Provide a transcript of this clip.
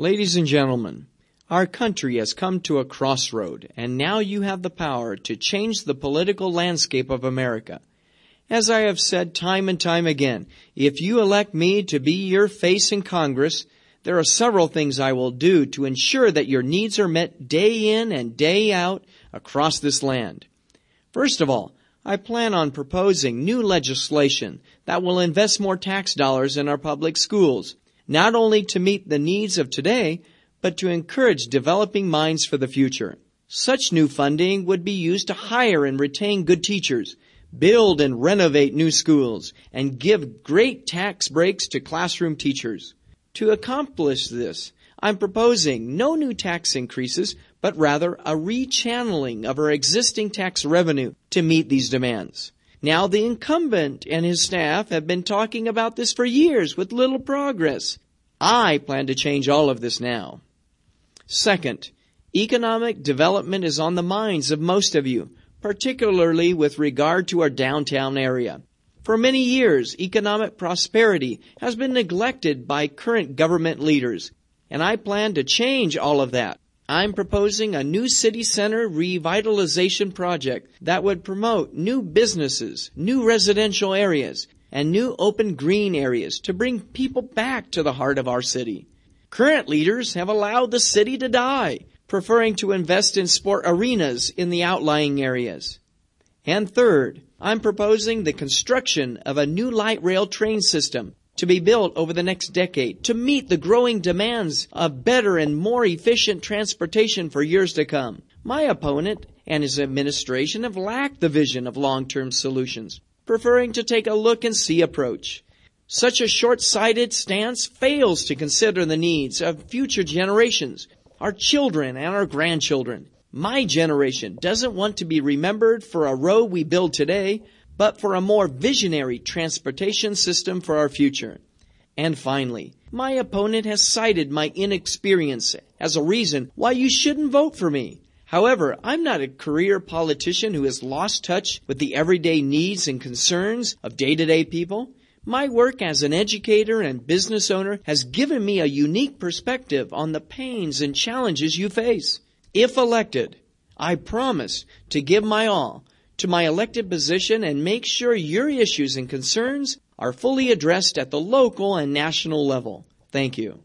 Ladies and gentlemen, our country has come to a crossroad, and now you have the power to change the political landscape of America. As I have said time and time again, if you elect me to be your face in Congress, there are several things I will do to ensure that your needs are met day in and day out across this land. First of all, I plan on proposing new legislation that will invest more tax dollars in our public schools, not only to meet the needs of today, but to encourage developing minds for the future. Such new funding would be used to hire and retain good teachers, build and renovate new schools, and give great tax breaks to classroom teachers. To accomplish this, I'm proposing no new tax increases, but rather a rechanneling of our existing tax revenue to meet these demands. Now the incumbent and his staff have been talking about this for years with little progress. I plan to change all of this now. Second, economic development is on the minds of most of you, particularly with regard to our downtown area. For many years, economic prosperity has been neglected by current government leaders, and I plan to change all of that. I'm proposing a new city center revitalization project that would promote new businesses, new residential areas, and new open green areas to bring people back to the heart of our city. Current leaders have allowed the city to die, preferring to invest in sport arenas in the outlying areas. And third, I'm proposing the construction of a new light rail train system to be built over the next decade to meet the growing demands of better and more efficient transportation for years to come. My opponent and his administration have lacked the vision of long-term solutions, preferring to take a look and see approach. Such a short-sighted stance fails to consider the needs of future generations, our children and our grandchildren. My generation doesn't want to be remembered for a road we build today, but for a more visionary transportation system for our future. And finally, my opponent has cited my inexperience as a reason why you shouldn't vote for me. However, I'm not a career politician who has lost touch with the everyday needs and concerns of day-to-day people. My work as an educator and business owner has given me a unique perspective on the pains and challenges you face. If elected, I promise to give my all to my elected position and make sure your issues and concerns are fully addressed at the local and national level. Thank you.